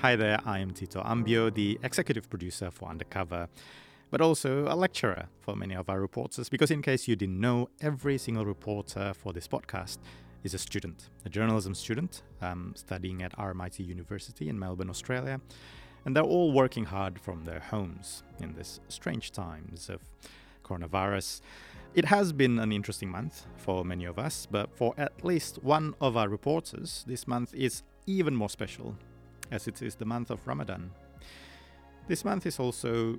Hi there, I am Tito Ambyo, the executive producer for Undercover, but also a lecturer for many of our reporters, because in case you didn't know, every single reporter for this podcast is a student, a journalism student um, studying at RMIT University in Melbourne, Australia. And they're all working hard from their homes in these strange times of coronavirus. It has been an interesting month for many of us, but for at least one of our reporters, this month is even more special, as it is the month of Ramadan. This month is also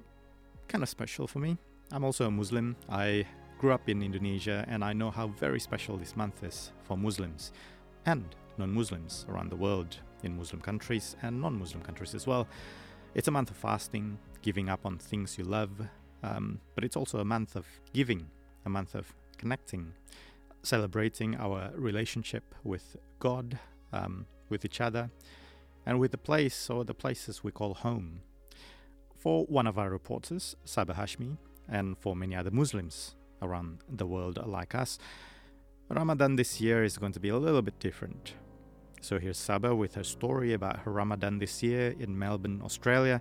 kind of special for me. I'm also a Muslim. I grew up in Indonesia and I know how very special this month is for Muslims and non Muslims around the world, in Muslim countries and non Muslim countries as well. It's a month of fasting, giving up on things you love, um, but it's also a month of giving, a month of connecting, celebrating our relationship with God, um, with each other, and with the place or the places we call home. For one of our reporters, Saba Hashmi, and for many other Muslims around the world like us, Ramadan this year is going to be a little bit different. So here's Saba with her story about her Ramadan this year in Melbourne, Australia.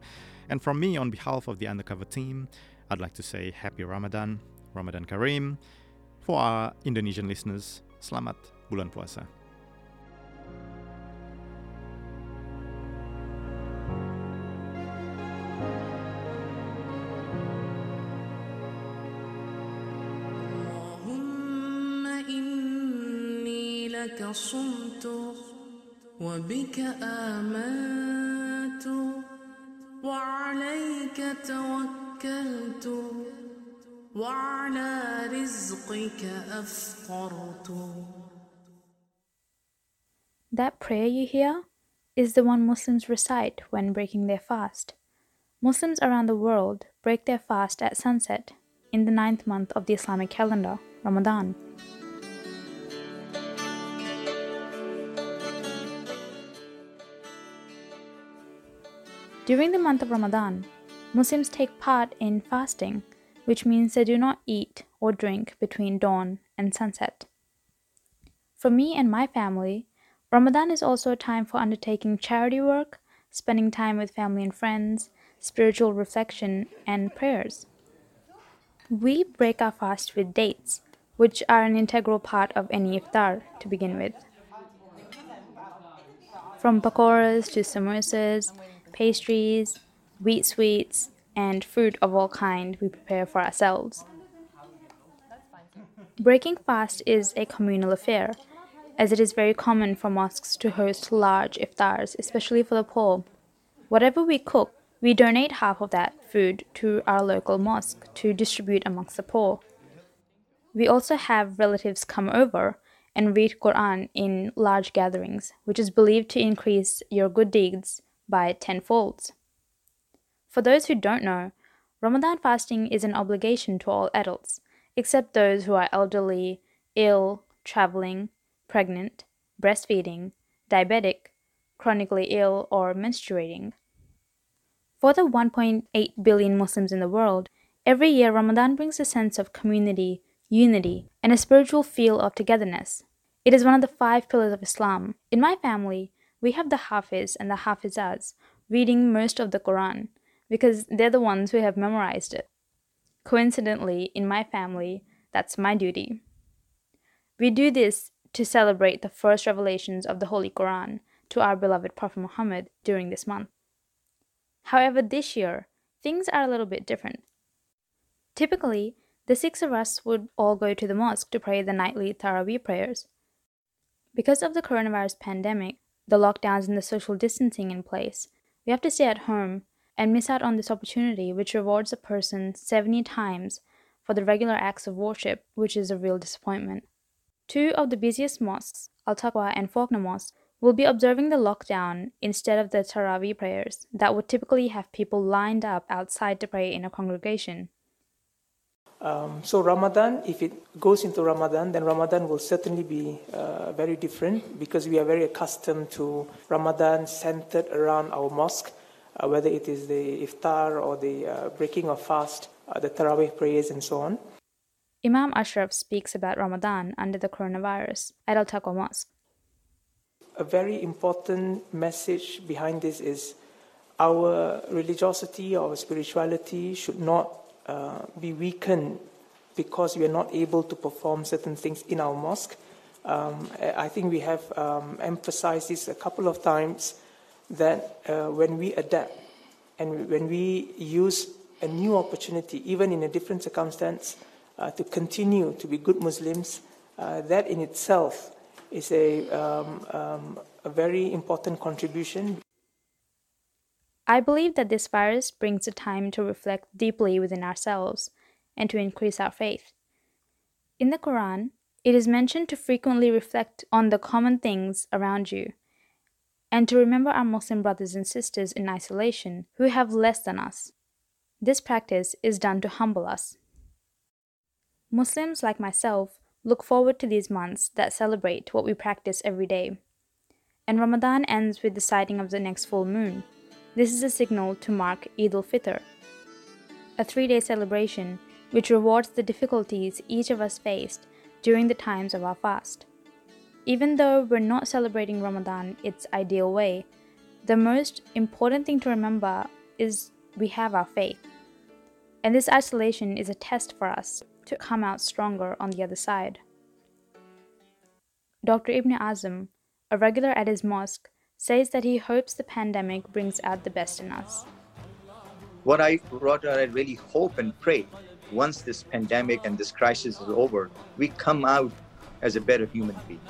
And from me, on behalf of the Undercover team, I'd like to say Happy Ramadan, Ramadan Kareem. For our Indonesian listeners, Selamat Bulan Puasa. لك صمت وبك آمنت وعليك توكلت وعلى رزقك أفطرت That prayer you hear is the one Muslims recite when breaking their fast. Muslims around the world break their fast at sunset in the ninth month of the Islamic calendar, Ramadan. During the month of Ramadan, Muslims take part in fasting, which means they do not eat or drink between dawn and sunset. For me and my family, Ramadan is also a time for undertaking charity work, spending time with family and friends, spiritual reflection, and prayers. We break our fast with dates, which are an integral part of any iftar to begin with. From pakoras to samosas, pastries, wheat sweets, and fruit of all kind we prepare for ourselves. Breaking fast is a communal affair, as it is very common for mosques to host large iftars, especially for the poor. Whatever we cook, we donate half of that food to our local mosque to distribute amongst the poor. We also have relatives come over and read Quran in large gatherings, which is believed to increase your good deeds by tenfolds. For those who don't know, Ramadan fasting is an obligation to all adults, except those who are elderly, ill, traveling, pregnant, breastfeeding, diabetic, chronically ill, or menstruating. For the 1.8 billion Muslims in the world, every year Ramadan brings a sense of community, unity, and a spiritual feel of togetherness. It is one of the five pillars of Islam. In my family, we have the Hafiz and the Hafizas reading most of the Quran because they're the ones who have memorized it. Coincidentally, in my family, that's my duty. We do this to celebrate the first revelations of the Holy Quran to our beloved Prophet Muhammad during this month. However, this year, things are a little bit different. Typically, the six of us would all go to the mosque to pray the nightly Taraweeh prayers. Because of the coronavirus pandemic, the lockdowns and the social distancing in place, we have to stay at home and miss out on this opportunity, which rewards a person 70 times for the regular acts of worship, which is a real disappointment. Two of the busiest mosques, Al Taqwa and Fawkner Mosque, will be observing the lockdown instead of the Taraweeh prayers that would typically have people lined up outside to pray in a congregation. Um, so Ramadan, if it goes into Ramadan, then Ramadan will certainly be uh, very different because we are very accustomed to Ramadan centered around our mosque, uh, whether it is the iftar or the uh, breaking of fast, uh, the Taraweeh prayers, and so on. Imam Ashraf speaks about Ramadan under the coronavirus at Al Taqwa Mosque. A very important message behind this is our religiosity, our spirituality should not uh, be weakened because we are not able to perform certain things in our mosque. Um, I think we have um, emphasized this a couple of times that uh, when we adapt and when we use a new opportunity, even in a different circumstance, uh, to continue to be good Muslims, uh, that in itself is a, um, um, a very important contribution. I believe that this virus brings a time to reflect deeply within ourselves and to increase our faith. In the Quran, it is mentioned to frequently reflect on the common things around you and to remember our Muslim brothers and sisters in isolation who have less than us. This practice is done to humble us. Muslims like myself look forward to these months that celebrate what we practice every day. And Ramadan ends with the sighting of the next full moon. This is a signal to mark Eid al Fitr, a three day celebration which rewards the difficulties each of us faced during the times of our fast. Even though we're not celebrating Ramadan its ideal way, the most important thing to remember is we have our faith. And this isolation is a test for us to come out stronger on the other side. Dr. Ibn Azam, a regular at his mosque, says that he hopes the pandemic brings out the best in us. What I, I really hope and pray once this pandemic and this crisis is over, we come out as a better human being.